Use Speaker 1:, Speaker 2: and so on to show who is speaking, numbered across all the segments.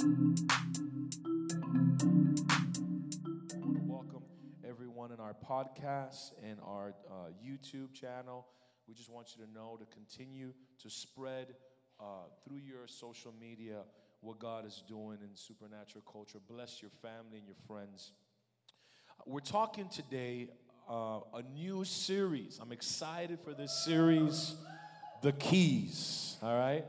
Speaker 1: I want to welcome everyone in our podcast and our uh, YouTube channel. We just want you to know to continue to spread uh, through your social media what God is doing in supernatural culture. Bless your family and your friends. We're talking today uh, a new series. I'm excited for this series, The Keys. All right?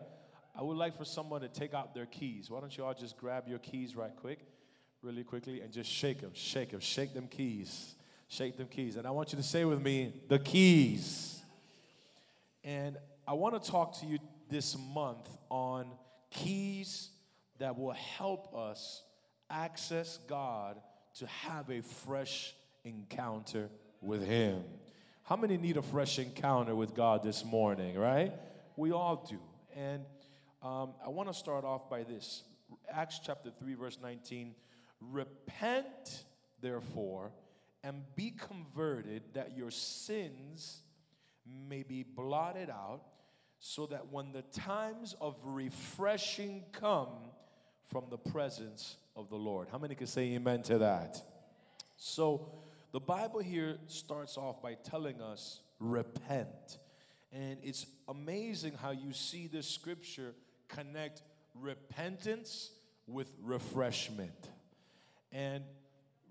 Speaker 1: I would like for someone to take out their keys. Why don't you all just grab your keys right quick, really quickly, and just shake them, shake them, shake them keys, shake them keys. And I want you to say with me, the keys. And I want to talk to you this month on keys that will help us access God to have a fresh encounter with Him. How many need a fresh encounter with God this morning, right? We all do. And um, I want to start off by this Acts chapter 3, verse 19. Repent, therefore, and be converted, that your sins may be blotted out, so that when the times of refreshing come from the presence of the Lord. How many can say amen to that? So, the Bible here starts off by telling us, repent. And it's amazing how you see this scripture connect repentance with refreshment. And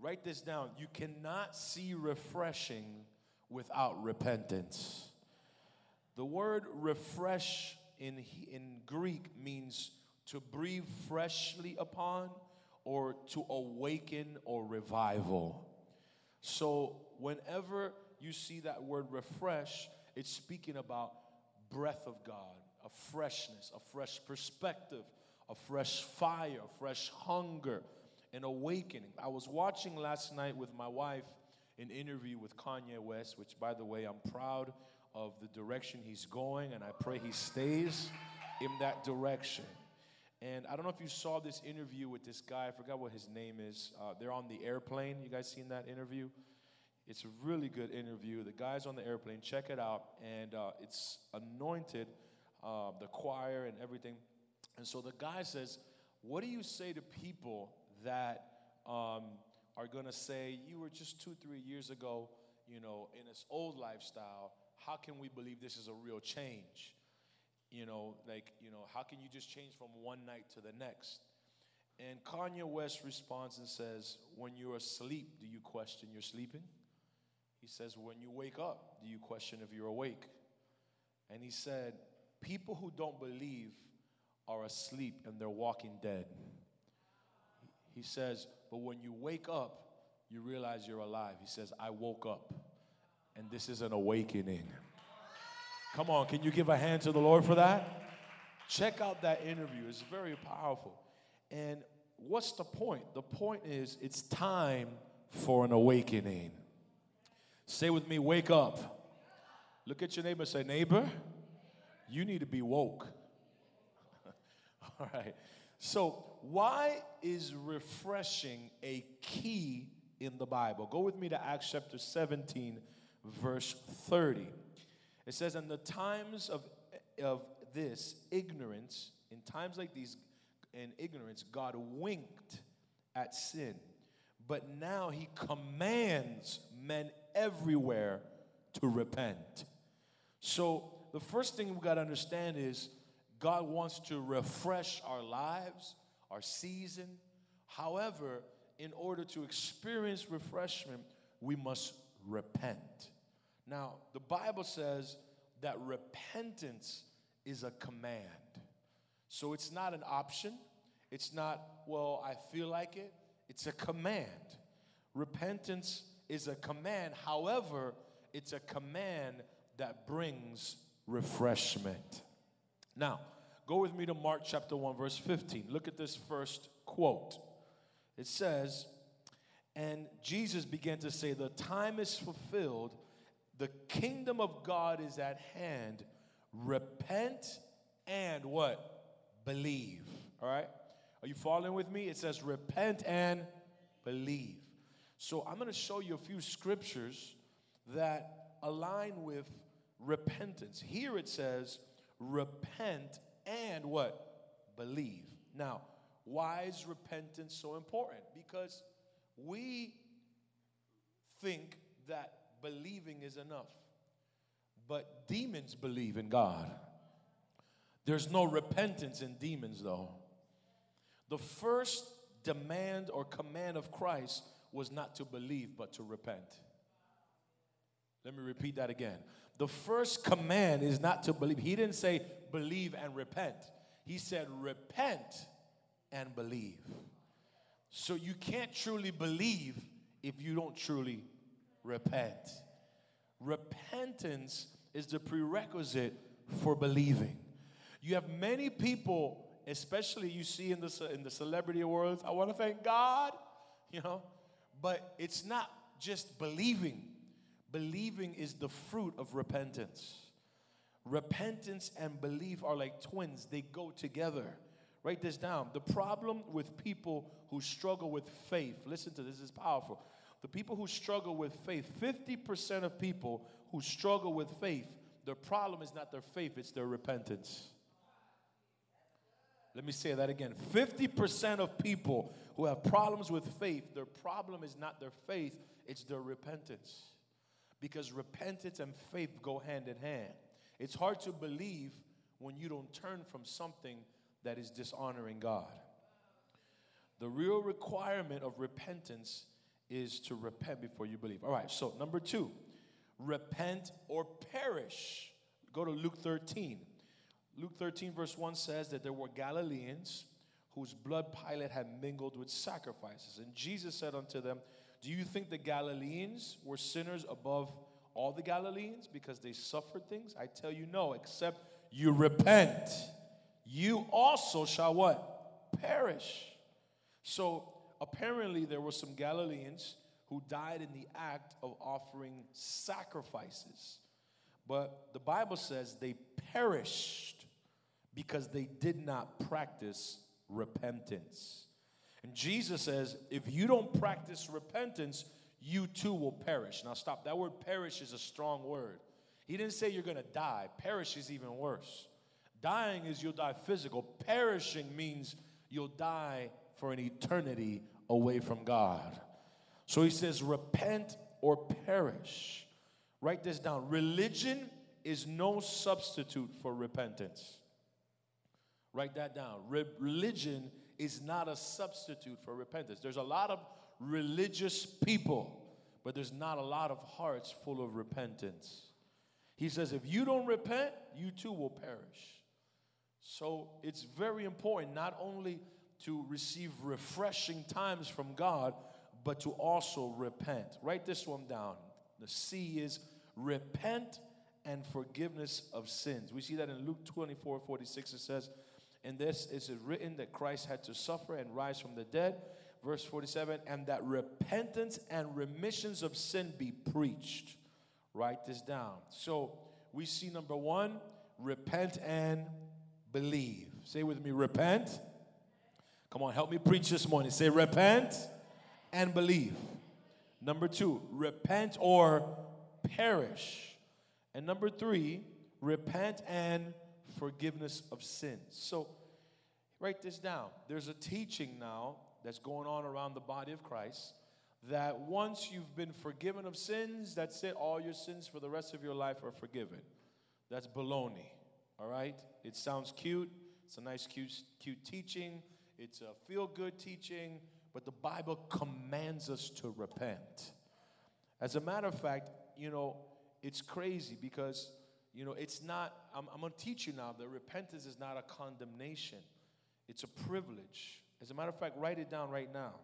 Speaker 1: write this down you cannot see refreshing without repentance. The word refresh in, in Greek means to breathe freshly upon or to awaken or revival. So, whenever you see that word refresh, it's speaking about breath of God, a freshness, a fresh perspective, a fresh fire, a fresh hunger, an awakening. I was watching last night with my wife an interview with Kanye West, which, by the way, I'm proud of the direction he's going, and I pray he stays in that direction. And I don't know if you saw this interview with this guy. I forgot what his name is. Uh, they're on the airplane. You guys seen that interview? It's a really good interview. The guy's on the airplane. Check it out. And uh, it's anointed, uh, the choir and everything. And so the guy says, What do you say to people that um, are going to say, You were just two, three years ago, you know, in this old lifestyle? How can we believe this is a real change? You know, like, you know, how can you just change from one night to the next? And Kanye West responds and says, When you're asleep, do you question you're sleeping? He says, When you wake up, do you question if you're awake? And he said, People who don't believe are asleep and they're walking dead. He says, But when you wake up, you realize you're alive. He says, I woke up, and this is an awakening. Come on, can you give a hand to the Lord for that? Check out that interview, it's very powerful. And what's the point? The point is, it's time for an awakening. Say with me, wake up. Look at your neighbor say, neighbor, you need to be woke. All right. So, why is refreshing a key in the Bible? Go with me to Acts chapter 17, verse 30. It says, In the times of, of this ignorance, in times like these, in ignorance, God winked at sin. But now he commands men everywhere to repent. So, the first thing we got to understand is God wants to refresh our lives, our season. However, in order to experience refreshment, we must repent. Now, the Bible says that repentance is a command. So it's not an option. It's not, well, I feel like it. It's a command. Repentance is a command. However, it's a command that brings refreshment. Now, go with me to Mark chapter 1, verse 15. Look at this first quote. It says, And Jesus began to say, The time is fulfilled, the kingdom of God is at hand. Repent and what? Believe. All right? Are you following with me? It says, Repent and believe. So I'm going to show you a few scriptures that align with repentance. Here it says, repent and what? Believe. Now, Why is repentance so important? Because we think that believing is enough, but demons believe in God. There's no repentance in demons, though. The first demand or command of Christ was not to believe, but to repent. Let me repeat that again. The first command is not to believe. He didn't say believe and repent, he said repent and believe. So you can't truly believe if you don't truly repent. Repentance is the prerequisite for believing. You have many people, especially you see in the, in the celebrity world, I want to thank God, you know, but it's not just believing. Believing is the fruit of repentance. Repentance and belief are like twins, they go together. Write this down. The problem with people who struggle with faith, listen to this, this is powerful. The people who struggle with faith, 50% of people who struggle with faith, their problem is not their faith, it's their repentance. Let me say that again. 50% of people who have problems with faith, their problem is not their faith, it's their repentance. Because repentance and faith go hand in hand. It's hard to believe when you don't turn from something that is dishonoring God. The real requirement of repentance is to repent before you believe. All right, so number two, repent or perish. Go to Luke 13. Luke 13, verse 1 says that there were Galileans whose blood Pilate had mingled with sacrifices. And Jesus said unto them, Do you think the Galileans were sinners above all the Galileans because they suffered things? I tell you, no, except you repent. You also shall what? Perish. So apparently, there were some Galileans who died in the act of offering sacrifices. But the Bible says they perished because they did not practice repentance. And Jesus says, if you don't practice repentance, you too will perish. Now, stop. That word perish is a strong word. He didn't say you're going to die, perish is even worse. Dying is you'll die physical, perishing means you'll die for an eternity away from God. So he says, repent or perish. Write this down. Religion is no substitute for repentance. Write that down. Re- religion is not a substitute for repentance. There's a lot of religious people, but there's not a lot of hearts full of repentance. He says, if you don't repent, you too will perish. So it's very important not only to receive refreshing times from God, but to also repent. Write this one down. The C is repent and forgiveness of sins. We see that in Luke 24 46. It says, and this is it written that Christ had to suffer and rise from the dead. Verse 47 and that repentance and remissions of sin be preached. Write this down. So we see number one, repent and believe. Say with me, repent. Come on, help me preach this morning. Say, repent and believe. Number two, repent or perish. And number three, repent and forgiveness of sins. So, write this down. There's a teaching now that's going on around the body of Christ that once you've been forgiven of sins, that's it. All your sins for the rest of your life are forgiven. That's baloney. All right? It sounds cute. It's a nice, cute, cute teaching. It's a feel good teaching, but the Bible commands us to repent. As a matter of fact, you know, it's crazy because you know, it's not, I'm, I'm going to teach you now that repentance is not a condemnation, it's a privilege. As a matter of fact, write it down right now.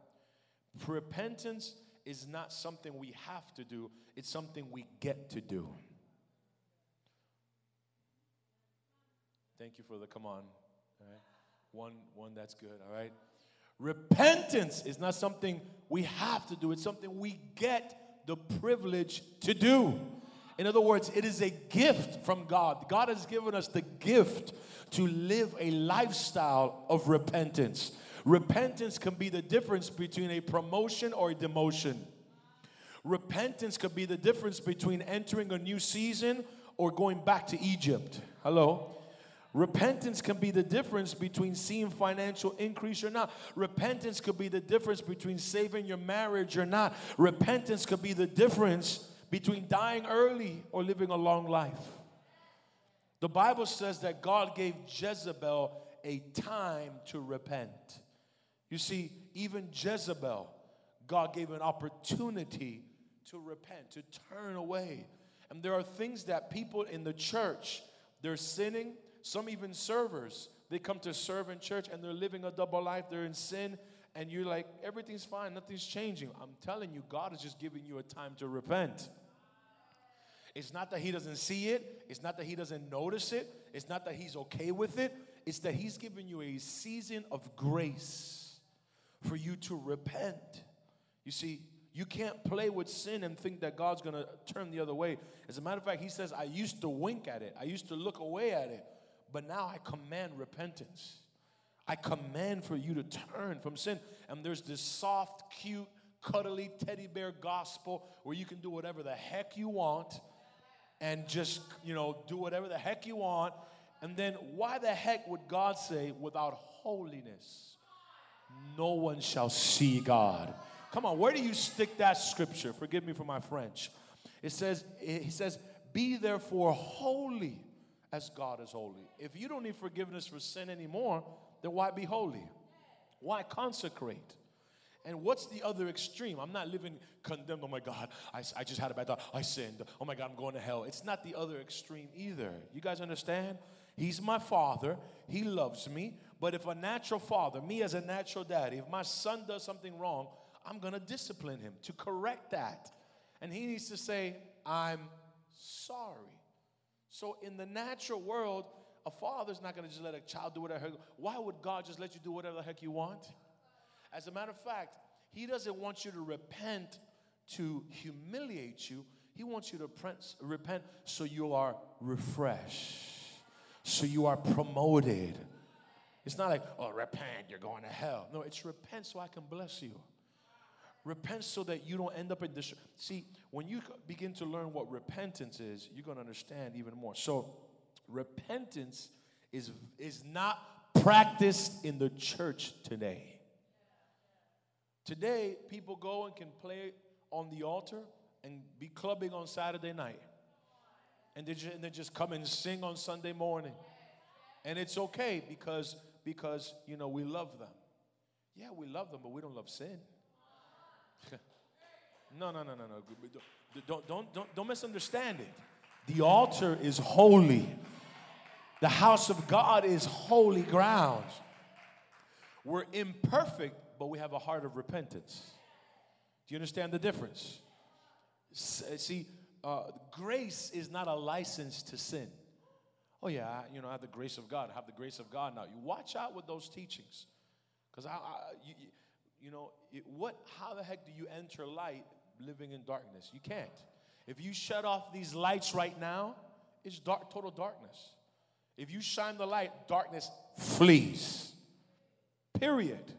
Speaker 1: Repentance is not something we have to do, it's something we get to do. Thank you for the come on. All right. One, one that's good, all right? Repentance is not something we have to do, it's something we get the privilege to do. In other words, it is a gift from God. God has given us the gift to live a lifestyle of repentance. Repentance can be the difference between a promotion or a demotion. Repentance could be the difference between entering a new season or going back to Egypt. Hello? Repentance can be the difference between seeing financial increase or not. Repentance could be the difference between saving your marriage or not. Repentance could be the difference between dying early or living a long life. The Bible says that God gave Jezebel a time to repent. You see, even Jezebel, God gave an opportunity to repent, to turn away. And there are things that people in the church, they're sinning, some even servers, they come to serve in church and they're living a double life, they're in sin, and you're like, everything's fine, nothing's changing. I'm telling you, God is just giving you a time to repent. It's not that He doesn't see it, it's not that He doesn't notice it, it's not that He's okay with it, it's that He's giving you a season of grace for you to repent. You see, you can't play with sin and think that God's gonna turn the other way. As a matter of fact, He says, I used to wink at it, I used to look away at it. But now I command repentance. I command for you to turn from sin. And there's this soft, cute, cuddly teddy bear gospel where you can do whatever the heck you want and just, you know, do whatever the heck you want. And then why the heck would God say, without holiness, no one shall see God? Come on, where do you stick that scripture? Forgive me for my French. It says, he says, be therefore holy as God is holy. If you don't need forgiveness for sin anymore, then why be holy? Why consecrate? And what's the other extreme? I'm not living condemned. Oh my God, I, I just had a bad thought. I sinned. Oh my God, I'm going to hell. It's not the other extreme either. You guys understand? He's my father. He loves me. But if a natural father, me as a natural daddy, if my son does something wrong, I'm going to discipline him to correct that. And he needs to say, I'm sorry. So in the natural world, a father's not going to just let a child do whatever. Why would God just let you do whatever the heck you want? As a matter of fact, He doesn't want you to repent to humiliate you. He wants you to repent so you are refreshed, so you are promoted. It's not like, oh, repent, you're going to hell. No, it's repent so I can bless you. Repent so that you don't end up in this. See, when you begin to learn what repentance is, you're going to understand even more. So, repentance is, is not practiced in the church today. Today, people go and can play on the altar and be clubbing on Saturday night. And they, just, and they just come and sing on Sunday morning. And it's okay because, because, you know, we love them. Yeah, we love them, but we don't love sin. no, no, no, no, no. Don't, don't, don't, don't misunderstand it. The altar is holy. The house of God is holy ground. We're imperfect, but we have a heart of repentance. Do you understand the difference? See, uh, grace is not a license to sin. Oh yeah, you know, I have the grace of God. I have the grace of God now. You watch out with those teachings, because I, I you, you know, it, what, how the heck do you enter light living in darkness? You can't. If you shut off these lights right now, it's dark, total darkness. If you shine the light, darkness flees. Period.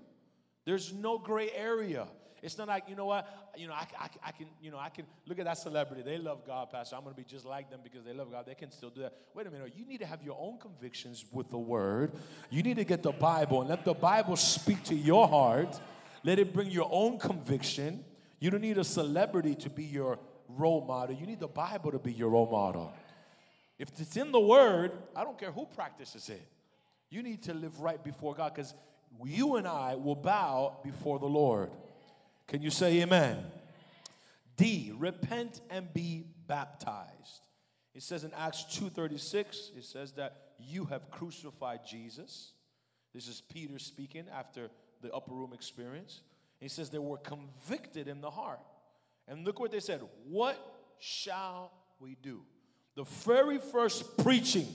Speaker 1: There's no gray area. It's not like, you know what, you know, I, I, I, can, you know, I can look at that celebrity. They love God, Pastor. I'm going to be just like them because they love God. They can still do that. Wait a minute. You need to have your own convictions with the word. You need to get the Bible and let the Bible speak to your heart. Let it bring your own conviction. You don't need a celebrity to be your role model. You need the Bible to be your role model. If it's in the Word, I don't care who practices it. You need to live right before God because you and I will bow before the Lord. Can you say amen? D, repent and be baptized. It says in Acts 2:36, it says that you have crucified Jesus. This is Peter speaking after the upper room experience. He says they were convicted in the heart. And look what they said What shall we do? The very first preaching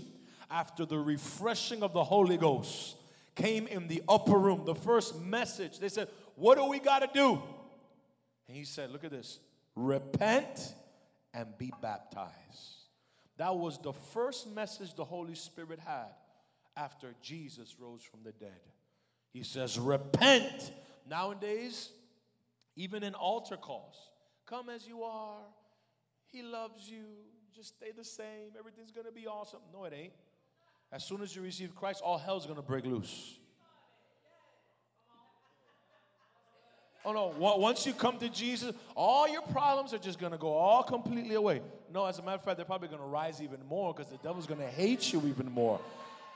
Speaker 1: after the refreshing of the Holy Ghost came in the upper room. The first message, they said, What do we got to do? And he said, Look at this repent and be baptized. That was the first message the Holy Spirit had after Jesus rose from the dead. He says, Repent. Nowadays, even in altar calls, come as you are. He loves you. Just stay the same. Everything's going to be awesome. No, it ain't. As soon as you receive Christ, all hell's gonna break loose. Oh no, once you come to Jesus, all your problems are just gonna go all completely away. No, as a matter of fact, they're probably gonna rise even more because the devil's gonna hate you even more.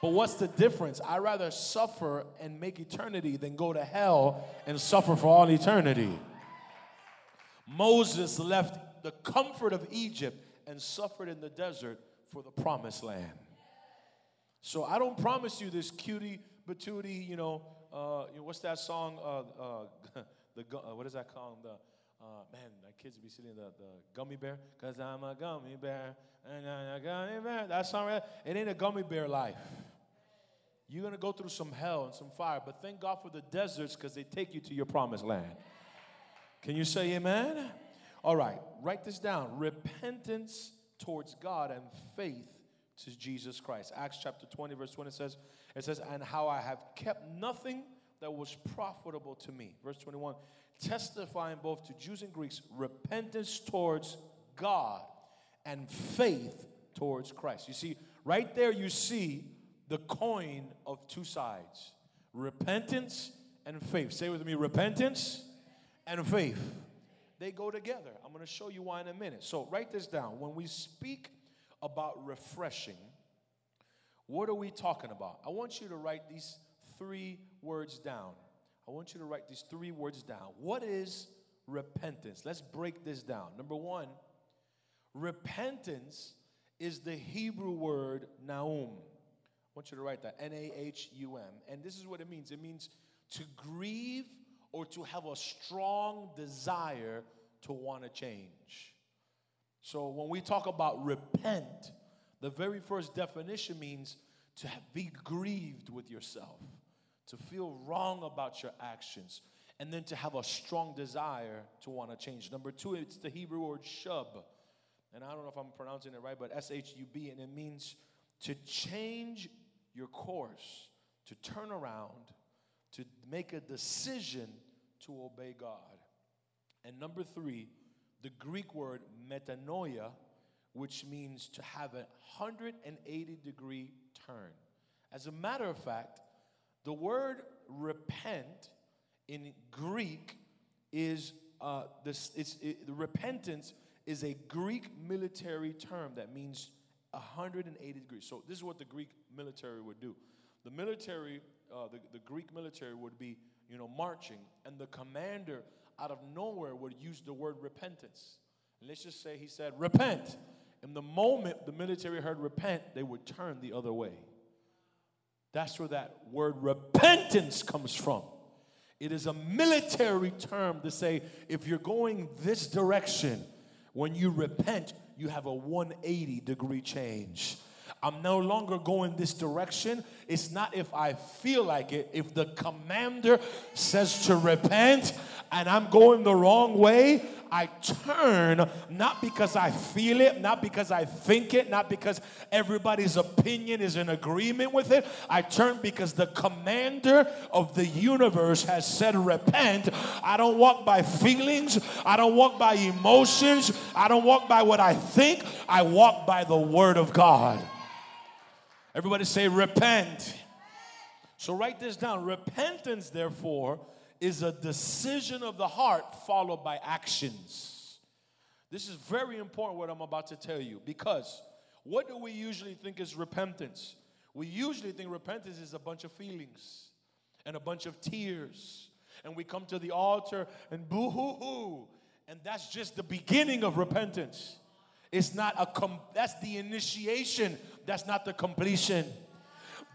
Speaker 1: But what's the difference? I'd rather suffer and make eternity than go to hell and suffer for all eternity. Moses left the comfort of Egypt and suffered in the desert for the promised land. So I don't promise you this cutie, patootie, you know, uh, you know what's that song? Uh, uh, the uh, what is that called? The uh, man, my kids be sitting the, the gummy bear, cause I'm a gummy bear, and I'm a gummy bear. That song, right? It ain't a gummy bear life. You're gonna go through some hell and some fire, but thank God for the deserts, cause they take you to your promised land. Can you say amen? All right, write this down. Repentance towards God and faith to Jesus Christ. Acts chapter 20, verse 20 says, it says, and how I have kept nothing that was profitable to me. Verse 21, testifying both to Jews and Greeks, repentance towards God and faith towards Christ. You see, right there you see the coin of two sides repentance and faith. Say with me repentance and faith. They go together. I'm going to show you why in a minute. So, write this down. When we speak about refreshing, what are we talking about? I want you to write these three words down. I want you to write these three words down. What is repentance? Let's break this down. Number one, repentance is the Hebrew word naum. I want you to write that N A H U M. And this is what it means it means to grieve or to have a strong desire to want to change. So when we talk about repent, the very first definition means to be grieved with yourself, to feel wrong about your actions, and then to have a strong desire to want to change. Number two, it's the Hebrew word shub. And I don't know if I'm pronouncing it right, but S H U B, and it means to change your course, to turn around, to make a decision to obey God. And number three, the Greek word metanoia, which means to have a 180 degree turn. As a matter of fact, the word repent in Greek is uh, this. It's it, the repentance is a Greek military term that means 180 degrees. So this is what the Greek military would do. The military, uh, the, the Greek military would be you know, marching, and the commander out of nowhere would use the word repentance. And let's just say he said, Repent. And the moment the military heard repent, they would turn the other way. That's where that word repentance comes from. It is a military term to say if you're going this direction, when you repent, you have a 180 degree change. I'm no longer going this direction. It's not if I feel like it. If the commander says to repent and I'm going the wrong way, I turn not because I feel it, not because I think it, not because everybody's opinion is in agreement with it. I turn because the commander of the universe has said, Repent. I don't walk by feelings, I don't walk by emotions, I don't walk by what I think, I walk by the word of God. Everybody say, repent. So write this down. Repentance, therefore, is a decision of the heart followed by actions. This is very important what I'm about to tell you because what do we usually think is repentance? We usually think repentance is a bunch of feelings and a bunch of tears. And we come to the altar and boo hoo hoo. And that's just the beginning of repentance. It's not a com- that's the initiation that's not the completion.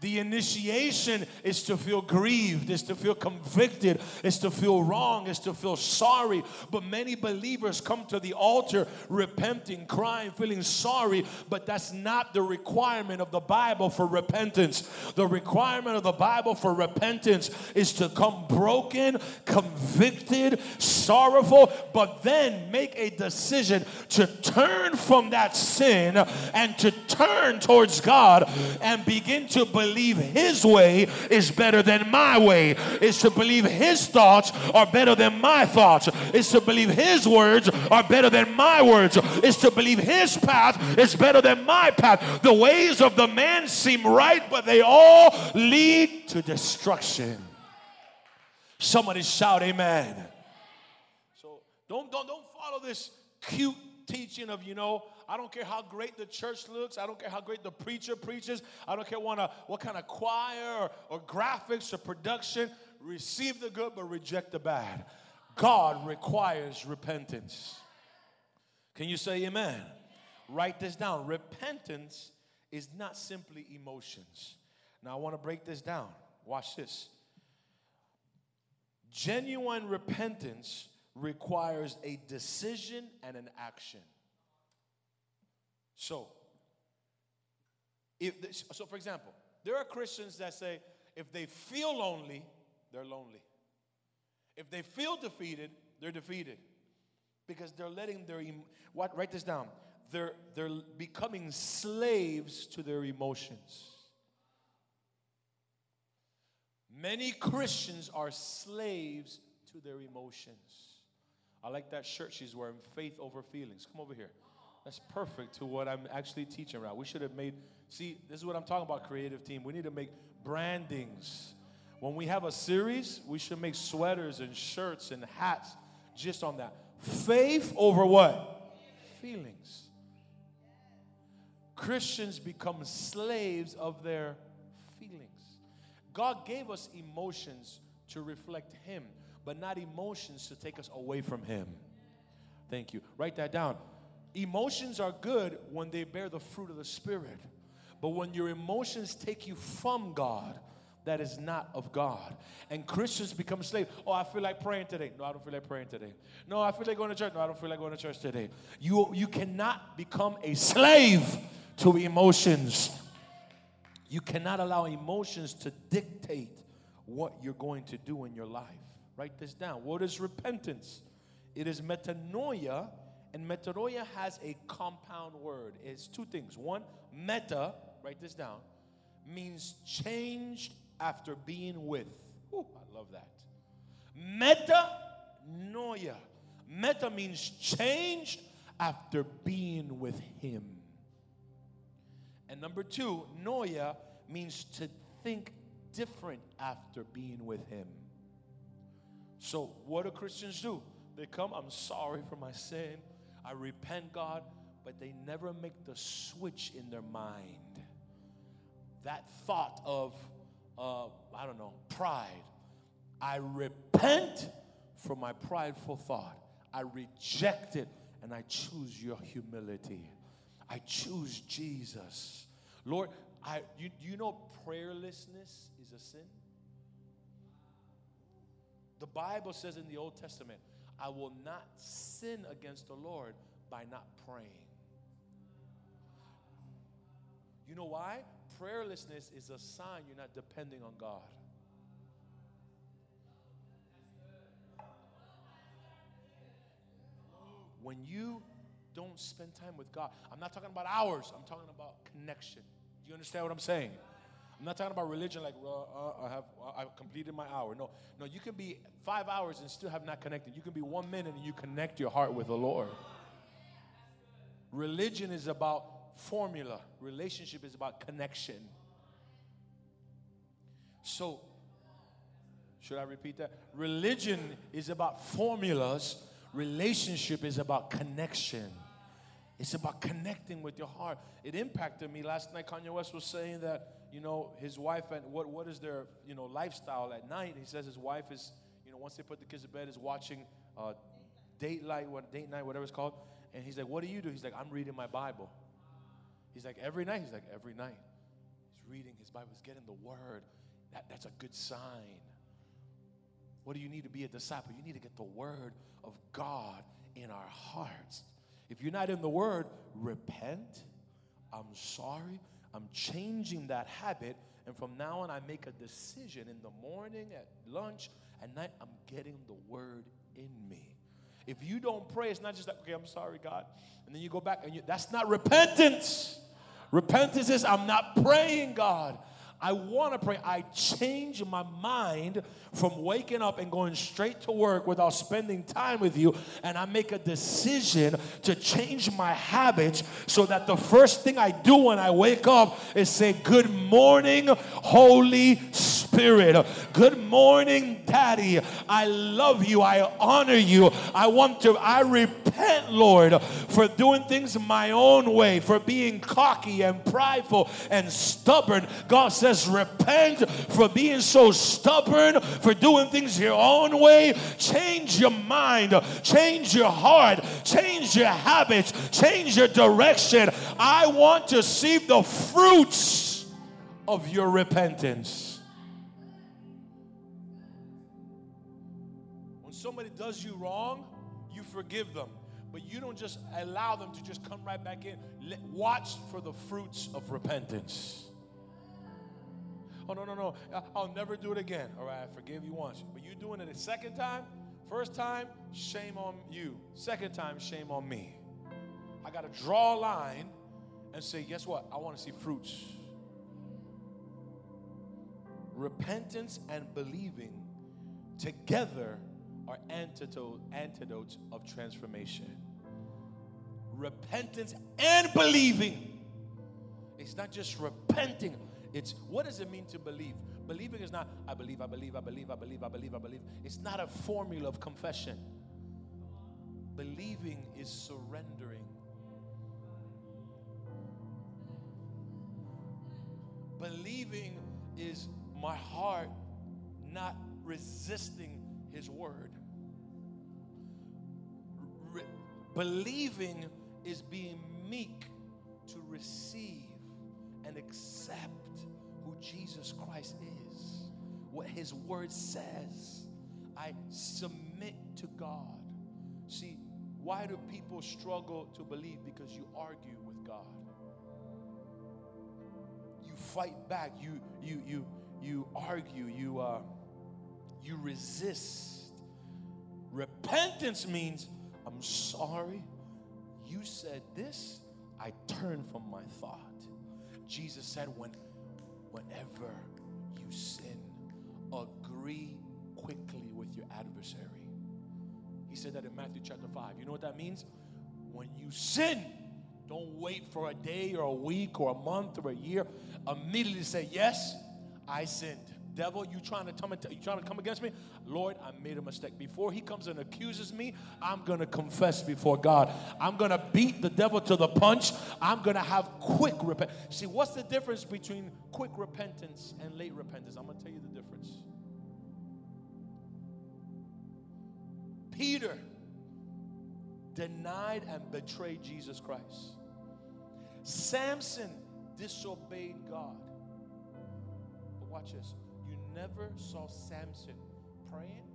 Speaker 1: The initiation is to feel grieved, is to feel convicted, is to feel wrong, is to feel sorry. But many believers come to the altar repenting, crying, feeling sorry, but that's not the requirement of the Bible for repentance. The requirement of the Bible for repentance is to come broken, convicted, sorrowful, but then make a decision to turn from that sin and to turn towards God and begin to believe His way is better than my way, is to believe His thoughts are better than my thoughts, is to believe His words are better than my words, is to believe His path is better than my path. The ways of the man seem right, but they all lead to destruction. Somebody shout, Amen. So don't, don't, don't follow this cute teaching of, you know, I don't care how great the church looks. I don't care how great the preacher preaches. I don't care what, what kind of choir or, or graphics or production. Receive the good, but reject the bad. God requires repentance. Can you say amen? Write this down. Repentance is not simply emotions. Now, I want to break this down. Watch this. Genuine repentance requires a decision and an action. So, if this, so for example, there are Christians that say if they feel lonely, they're lonely. If they feel defeated, they're defeated because they're letting their what write this down. They're they're becoming slaves to their emotions. Many Christians are slaves to their emotions. I like that shirt she's wearing, faith over feelings. Come over here. That's perfect to what I'm actually teaching right. We should have made, see, this is what I'm talking about, creative team. We need to make brandings. When we have a series, we should make sweaters and shirts and hats just on that. Faith over what? Feelings. Christians become slaves of their feelings. God gave us emotions to reflect Him, but not emotions to take us away from Him. Thank you. Write that down. Emotions are good when they bear the fruit of the Spirit, but when your emotions take you from God, that is not of God. And Christians become slaves. Oh, I feel like praying today. No, I don't feel like praying today. No, I feel like going to church. No, I don't feel like going to church today. You, you cannot become a slave to emotions. You cannot allow emotions to dictate what you're going to do in your life. Write this down. What is repentance? It is metanoia, and metanoia has a compound word. It's two things. One, meta, write this down, means changed after being with. Ooh, I love that. Meta Metanoia. Meta means changed after being with Him. And number two, noia means to think different after being with Him. So, what do Christians do? They come, I'm sorry for my sin. I repent, God, but they never make the switch in their mind. That thought of, uh, I don't know, pride. I repent for my prideful thought. I reject it and I choose your humility. I choose Jesus. Lord, I you, you know prayerlessness is a sin? The Bible says in the Old Testament, I will not sin against the Lord by not praying. You know why? Prayerlessness is a sign you're not depending on God. When you don't spend time with God. I'm not talking about hours, I'm talking about connection. Do you understand what I'm saying? I'm not talking about religion like, well, uh, I have I completed my hour. No, no, you can be five hours and still have not connected. You can be one minute and you connect your heart with the Lord. Religion is about formula, relationship is about connection. So, should I repeat that? Religion is about formulas, relationship is about connection. It's about connecting with your heart. It impacted me last night. Kanye West was saying that, you know, his wife and what, what is their, you know, lifestyle at night. He says his wife is, you know, once they put the kids to bed, is watching uh, date light, what date night, whatever it's called. And he's like, what do you do? He's like, I'm reading my Bible. He's like, every night? He's like, every night. He's reading his Bible. He's getting the word. That, that's a good sign. What do you need to be a disciple? You need to get the word of God in our hearts. If you're not in the word, repent. I'm sorry. I'm changing that habit. And from now on, I make a decision in the morning, at lunch, at night. I'm getting the word in me. If you don't pray, it's not just like, okay, I'm sorry, God. And then you go back and you, that's not repentance. Repentance is I'm not praying, God. I want to pray. I change my mind from waking up and going straight to work without spending time with you. And I make a decision to change my habits so that the first thing I do when I wake up is say, Good morning, Holy Spirit. Good morning, Daddy. I love you. I honor you. I want to, I repent, Lord, for doing things my own way, for being cocky and prideful and stubborn. God says, repent for being so stubborn, for doing things your own way. Change your mind, change your heart, change your habits, change your direction. I want to see the fruits of your repentance. Somebody does you wrong, you forgive them but you don't just allow them to just come right back in. Watch for the fruits of repentance. Oh, no, no, no. I'll never do it again. All right, I forgive you once. But you doing it a second time? First time, shame on you. Second time, shame on me. I got to draw a line and say, guess what? I want to see fruits. Repentance and believing together are antidote, antidotes of transformation. Repentance and believing. It's not just repenting. It's what does it mean to believe? Believing is not, I believe, I believe, I believe, I believe, I believe, I believe. It's not a formula of confession. Believing is surrendering. Believing is my heart not resisting His word. Believing is being meek to receive and accept who Jesus Christ is, what His Word says. I submit to God. See, why do people struggle to believe? Because you argue with God. You fight back. You you you you argue. You uh, you resist. Repentance means I'm sorry. You said this. I turn from my thought. Jesus said, when whenever you sin, agree quickly with your adversary. He said that in Matthew chapter 5. You know what that means? When you sin, don't wait for a day or a week or a month or a year. Immediately say, Yes, I sinned. Devil, you trying to come you trying to come against me? Lord, I made a mistake. Before he comes and accuses me, I'm gonna confess before God. I'm gonna beat the devil to the punch. I'm gonna have quick repent. See, what's the difference between quick repentance and late repentance? I'm gonna tell you the difference. Peter denied and betrayed Jesus Christ. Samson disobeyed God. But watch this never saw Samson praying.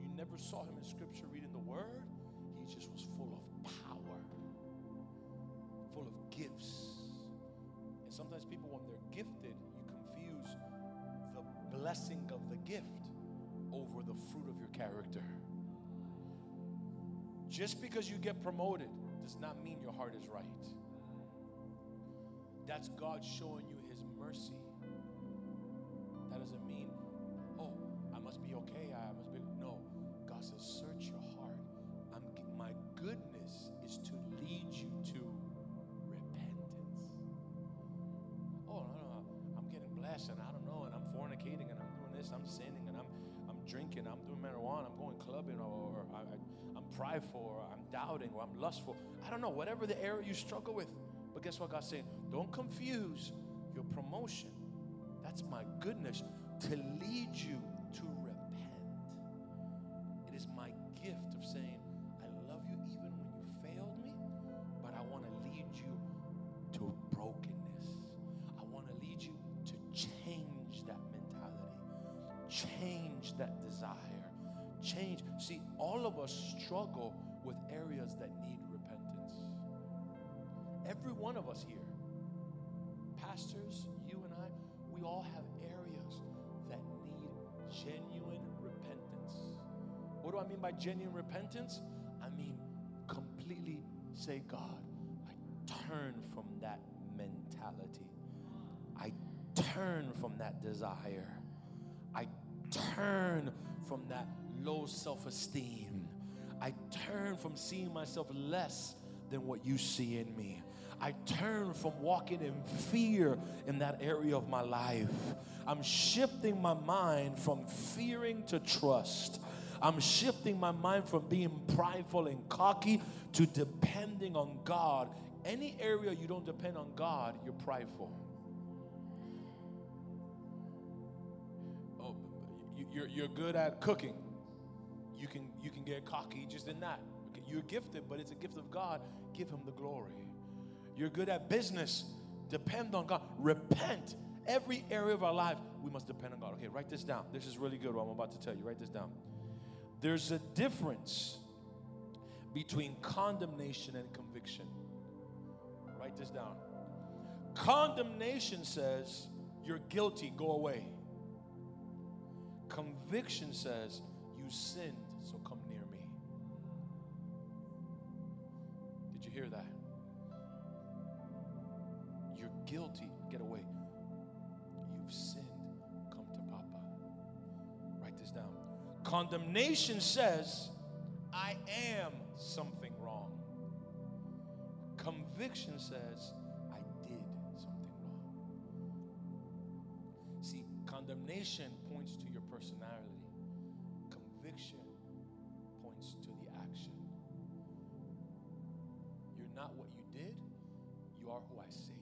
Speaker 1: You never saw him in scripture reading the word. He just was full of power, full of gifts. And sometimes people, when they're gifted, you confuse the blessing of the gift over the fruit of your character. Just because you get promoted does not mean your heart is right. That's God showing you his mercy doesn't mean, oh, I must be okay. I must be. No. God says, search your heart. I'm, my goodness is to lead you to repentance. Oh, no, no, I'm getting blessed and I don't know, and I'm fornicating and I'm doing this, I'm sinning and I'm, I'm drinking, I'm doing marijuana, I'm going clubbing, or, or I, I'm prideful, or I'm doubting, or I'm lustful. I don't know, whatever the area you struggle with. But guess what God's saying? Don't confuse your promotion that's my goodness to lead you to repent. It is my gift of saying, I love you even when you failed me, but I want to lead you to brokenness. I want to lead you to change that mentality, change that desire, change. See, all of us struggle with areas that need repentance. Every one of us here, pastors, we all have areas that need genuine repentance. What do I mean by genuine repentance? I mean completely say, God, I turn from that mentality. I turn from that desire. I turn from that low self esteem. I turn from seeing myself less than what you see in me. I turn from walking in fear in that area of my life. I'm shifting my mind from fearing to trust. I'm shifting my mind from being prideful and cocky to depending on God. Any area you don't depend on God, you're prideful. Oh, you're, you're good at cooking. You can, you can get cocky just in that. You're gifted, but it's a gift of God. Give Him the glory. You're good at business. Depend on God. Repent. Every area of our life, we must depend on God. Okay, write this down. This is really good what I'm about to tell you. Write this down. There's a difference between condemnation and conviction. Write this down. Condemnation says, You're guilty, go away. Conviction says, You sinned, so come near me. Did you hear that? Guilty, get away. You've sinned, come to Papa. Write this down. Condemnation says, I am something wrong. Conviction says, I did something wrong. See, condemnation points to your personality, conviction points to the action. You're not what you did, you are who I say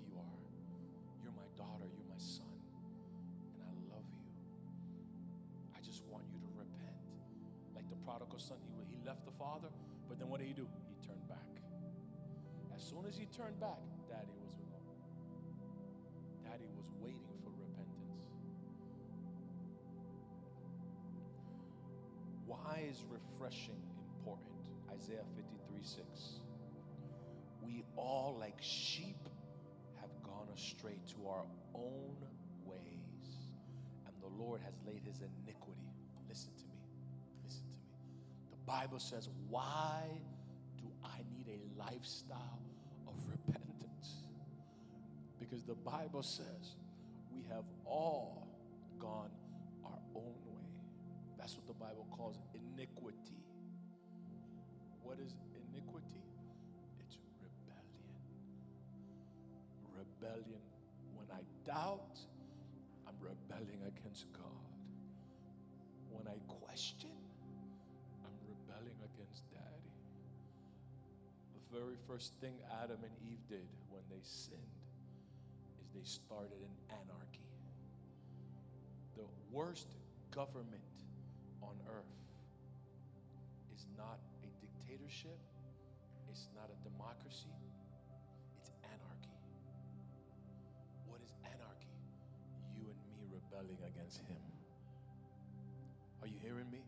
Speaker 1: prodigal son, he, he left the father, but then what did he do? He turned back. As soon as he turned back, daddy was him. Daddy was waiting for repentance. Why is refreshing important? Isaiah 53 6. We all, like sheep, have gone astray to our own ways, and the Lord has laid his iniquity. Bible says, Why do I need a lifestyle of repentance? Because the Bible says we have all gone our own way. That's what the Bible calls iniquity. What is iniquity? It's rebellion. Rebellion. When I doubt, I'm rebelling against God. When I question, against Daddy. The very first thing Adam and Eve did when they sinned is they started an anarchy. The worst government on earth is not a dictatorship, it's not a democracy, it's anarchy. What is anarchy? You and me rebelling against Him. Are you hearing me?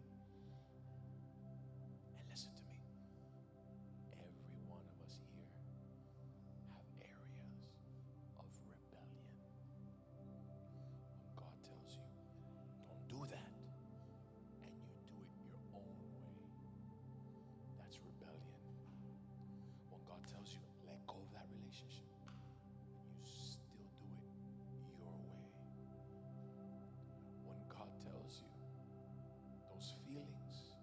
Speaker 1: Tells you, let go of that relationship, and you still do it your way. When God tells you, those feelings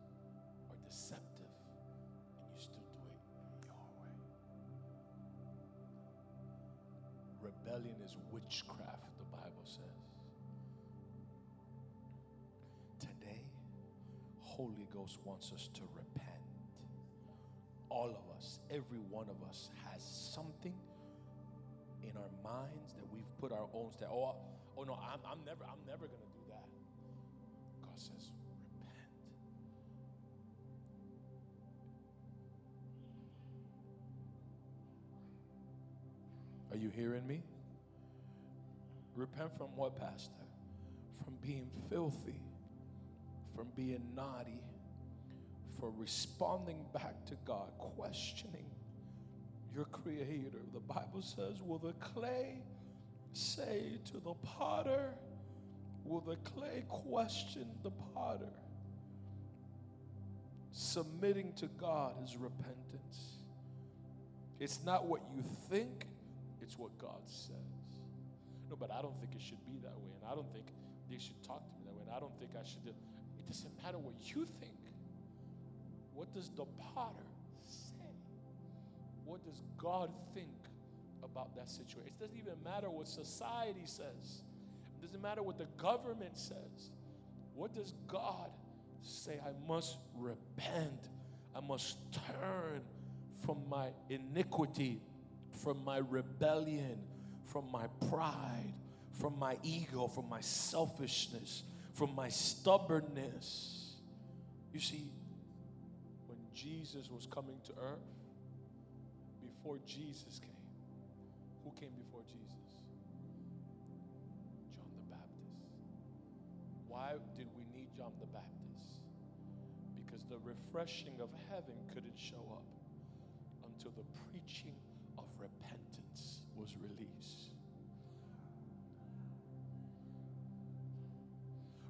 Speaker 1: are deceptive and you still do it your way. Rebellion is witchcraft, the Bible says. Today, Holy Ghost wants us to repent. All of us, every one of us has something in our minds that we've put our own sta- oh, oh no, I'm, I'm never, I'm never gonna do that. God says, repent. Are you hearing me? Repent from what, Pastor? From being filthy, from being naughty, for responding back to God, questioning your Creator. The Bible says, Will the clay say to the potter, Will the clay question the potter? Submitting to God is repentance. It's not what you think, it's what God says. No, but I don't think it should be that way. And I don't think they should talk to me that way. And I don't think I should do. It doesn't matter what you think. What does the potter say? What does God think about that situation? It doesn't even matter what society says. It doesn't matter what the government says. What does God say? I must repent. I must turn from my iniquity, from my rebellion, from my pride, from my ego, from my selfishness, from my stubbornness. You see, Jesus was coming to earth, before Jesus came, who came before Jesus? John the Baptist. Why did we need John the Baptist? Because the refreshing of heaven couldn't show up until the preaching of repentance was released.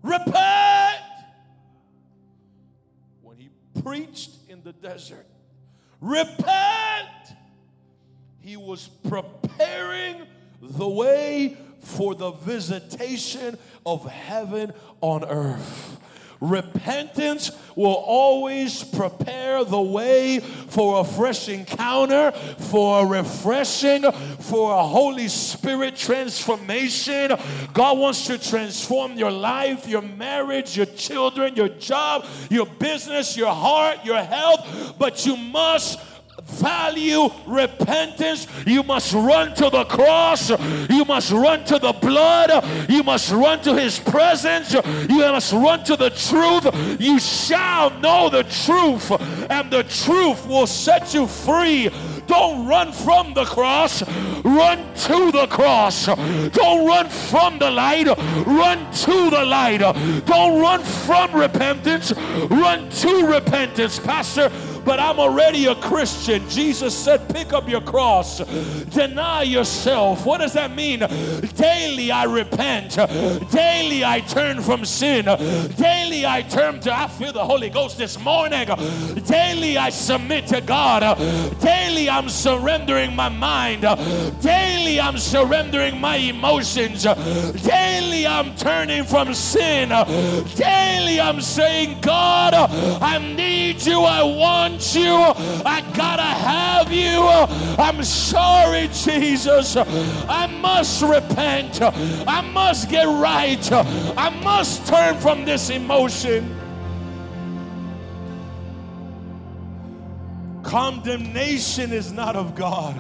Speaker 1: Repent! When he preached in the desert, repent! He was preparing the way for the visitation of heaven on earth. Repentance will always prepare the way for a fresh encounter, for a refreshing, for a Holy Spirit transformation. God wants to transform your life, your marriage, your children, your job, your business, your heart, your health, but you must value repentance, you must run to the cross, you must run to the blood, you must run to his presence, you must run to the truth. You shall know the truth, and the truth will set you free. Don't run from the cross, run to the cross. Don't run from the light, run to the light. Don't run from repentance, run to repentance. Pastor, but I'm already a Christian. Jesus said, Pick up your cross, deny yourself. What does that mean? Daily I repent, daily I turn from sin, daily I turn to, I feel the Holy Ghost this morning. Daily I submit to God, daily I'm surrendering my mind, daily I'm surrendering my emotions, daily I'm turning from sin, daily I'm saying, God, I need you, I want want you. I gotta have you. I'm sorry, Jesus. I must repent. I must get right. I must turn from this emotion. Condemnation is not of God.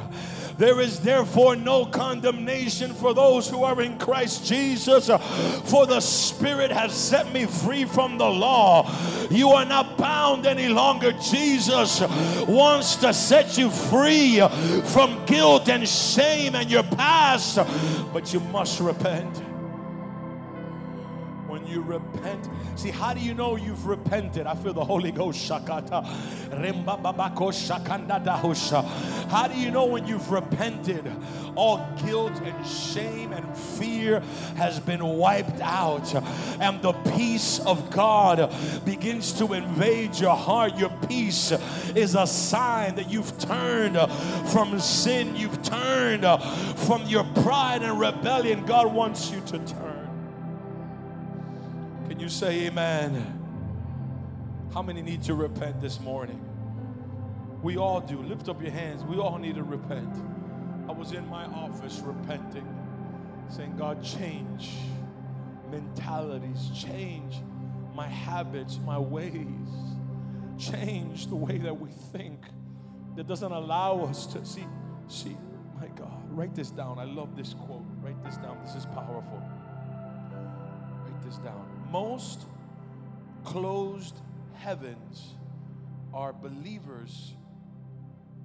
Speaker 1: There is therefore no condemnation for those who are in Christ Jesus, uh, for the Spirit has set me free from the law. You are not bound any longer. Jesus wants to set you free uh, from guilt and shame and your past, but you must repent you repent. See, how do you know you've repented? I feel the Holy Ghost. Shakata. How do you know when you've repented? All guilt and shame and fear has been wiped out, and the peace of God begins to invade your heart. Your peace is a sign that you've turned from sin, you've turned from your pride and rebellion. God wants you to turn. Can you say amen? How many need to repent this morning? We all do. Lift up your hands. We all need to repent. I was in my office repenting, saying, God, change mentalities, change my habits, my ways, change the way that we think that doesn't allow us to see. See, my God, write this down. I love this quote. Write this down. This is powerful. Write this down most closed heavens are believers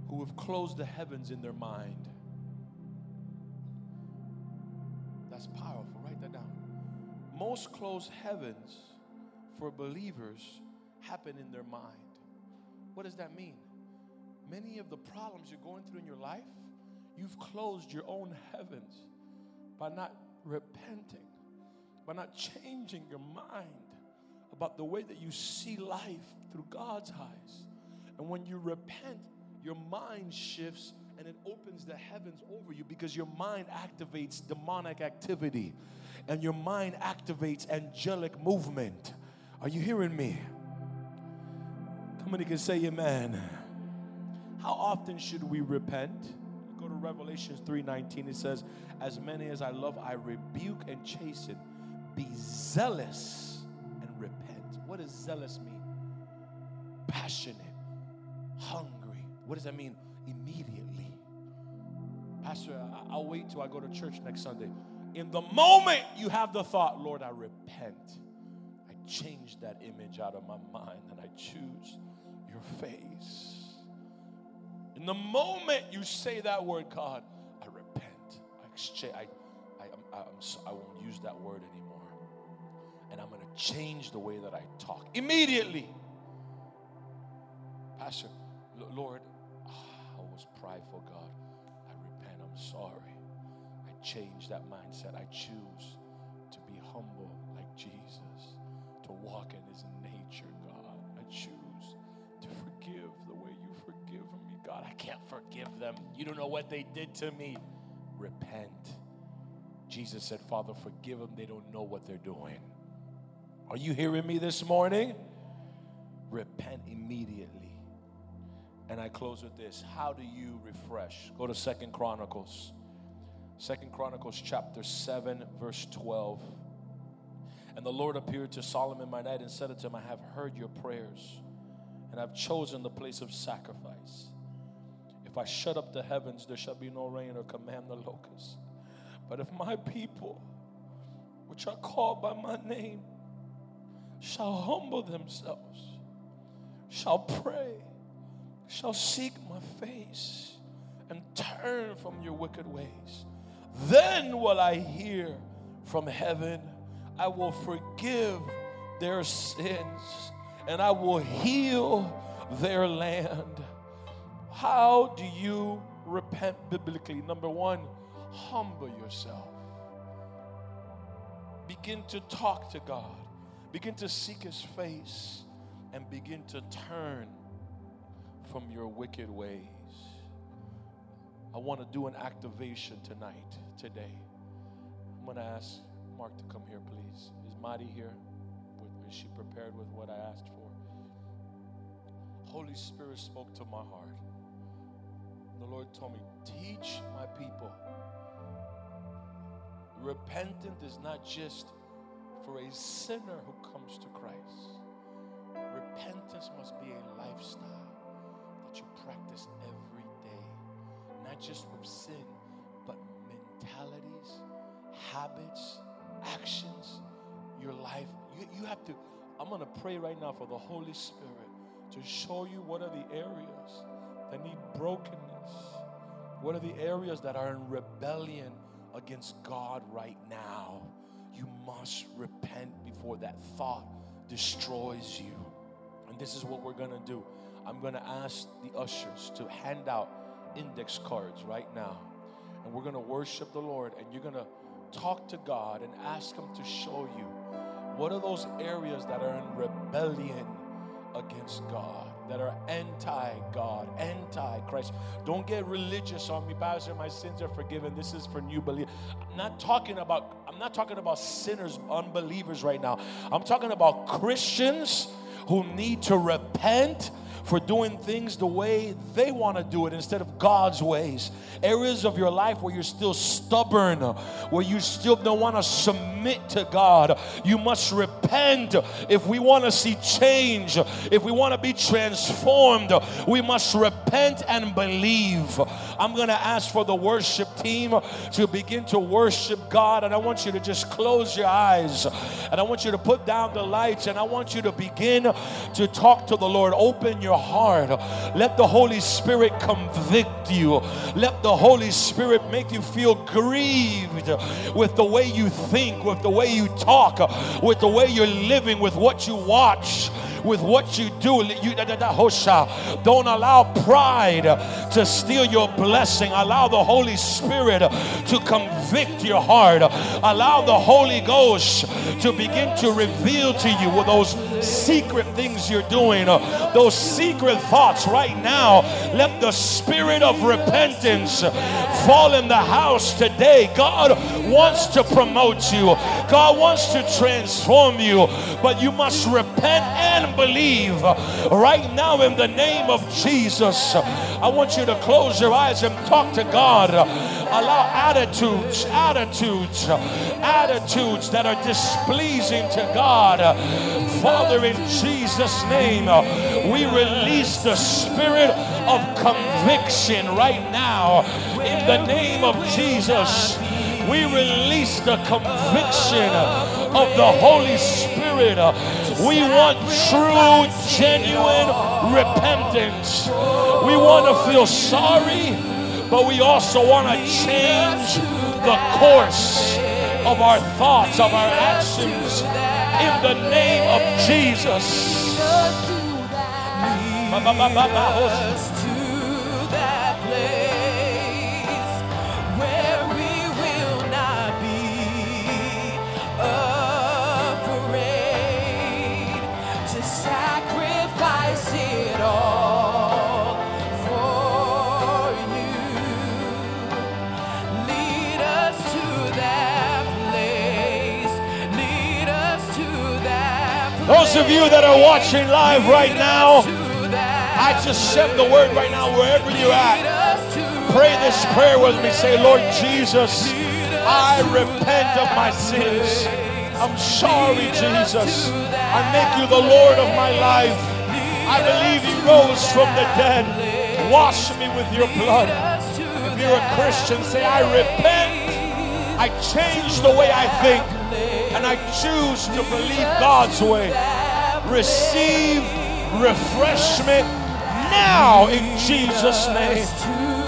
Speaker 1: who have closed the heavens in their mind. That's powerful. Write that down. Most closed heavens for believers happen in their mind. What does that mean? Many of the problems you're going through in your life, you've closed your own heavens by not repenting by not changing your mind about the way that you see life through God's eyes. And when you repent, your mind shifts and it opens the heavens over you because your mind activates demonic activity and your mind activates angelic movement. Are you hearing me? Come on, can say amen. How often should we repent? Go to Revelations 3:19. It says, As many as I love, I rebuke and chasten. Be zealous and repent. What does zealous mean? Passionate, hungry. What does that mean? Immediately. Pastor, I'll wait till I go to church next Sunday. In the moment you have the thought, Lord, I repent. I change that image out of my mind and I choose your face. In the moment you say that word, God, I repent. I exchange. I, I, I'm, I'm, I won't use that word anymore. And I'm going to change the way that I talk immediately. Pastor, Lord, ah, I was prideful, God. I repent. I'm sorry. I change that mindset. I choose to be humble like Jesus, to walk in his nature, God. I choose to forgive the way you forgive me, God. I can't forgive them. You don't know what they did to me. Repent. Jesus said, Father, forgive them. They don't know what they're doing. Are you hearing me this morning? Repent immediately. And I close with this. How do you refresh? Go to Second Chronicles. Second Chronicles chapter 7, verse 12. And the Lord appeared to Solomon by night and said unto him, I have heard your prayers, and I've chosen the place of sacrifice. If I shut up the heavens, there shall be no rain or command the locusts. But if my people, which are called by my name, shall humble themselves, shall pray, shall seek my face, and turn from your wicked ways. Then will I hear from heaven. I will forgive their sins and I will heal their land. How do you repent biblically? Number one, humble yourself. Begin to talk to God. Begin to seek his face and begin to turn from your wicked ways. I want to do an activation tonight, today. I'm going to ask Mark to come here, please. Is Madi here? Is she prepared with what I asked for? Holy Spirit spoke to my heart. The Lord told me, teach my people. Repentant is not just for a sinner who comes to Christ. Repentance must be a lifestyle that you practice every day, not just with sin, but mentalities, habits, actions, your life. You, you have to, I'm going to pray right now for the Holy Spirit to show you what are the areas that need brokenness. What are the areas that are in rebellion against God right now? You must repent before that thought destroys you. And this is what we're going to do. I'm going to ask the ushers to hand out index cards right now. And we're going to worship the Lord and you're going to talk to God and ask Him to show you what are those areas that are in rebellion against God that are anti God, anti Christ. Don't get religious on me, Pastor. My sins are forgiven. This is for new believers. I'm not talking about, I'm not talking about sinners, unbelievers right now. I'm talking about Christians who need to repent for doing things the way they want to do it instead of God's ways. Areas of your life where you're still stubborn, where you still don't want to submit to God. You must repent if we want to see change, if we want to be transformed. We must repent and believe. I'm going to ask for the worship team to begin to worship God, and I want you to just close your eyes and I want you to put down the lights and I want you to begin to talk to the Lord. Open your heart. Let the Holy Spirit convict you. Let the Holy Spirit make you feel grieved with the way you think, with the way you talk, with the way you're living, with what you watch with what you do. You, don't allow pride to steal your blessing. Allow the Holy Spirit to convict your heart. Allow the Holy Ghost to begin to reveal to you those secret things you're doing, those secret thoughts right now. Let the spirit of repentance fall in the house today. God wants to promote you, God wants to transform you, but you must repent and believe right now in the name of Jesus. I want you to close your eyes and talk to God. Allow attitudes, attitudes, attitudes that are displeasing to God. Father, in Jesus' name, we release the spirit of conviction right now. In the name of Jesus, we release the conviction of the Holy Spirit. We want true, genuine repentance. We want to feel sorry, but we also want to change the course of our thoughts, of our actions in the name of Jesus. Those of you that are watching live right now, I just send the word right now wherever you're at. Pray this prayer with me. Say, Lord Jesus, I repent of my sins. I'm sorry, Jesus. I make you the Lord of my life. I believe you rose from the dead. Wash me with your blood. If you're a Christian, say, I repent. I change the way I think and I choose to believe God's way. Receive refreshment now in Jesus' name.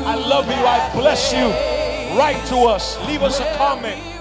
Speaker 1: I love you. I bless you. Write to us. Leave us a comment.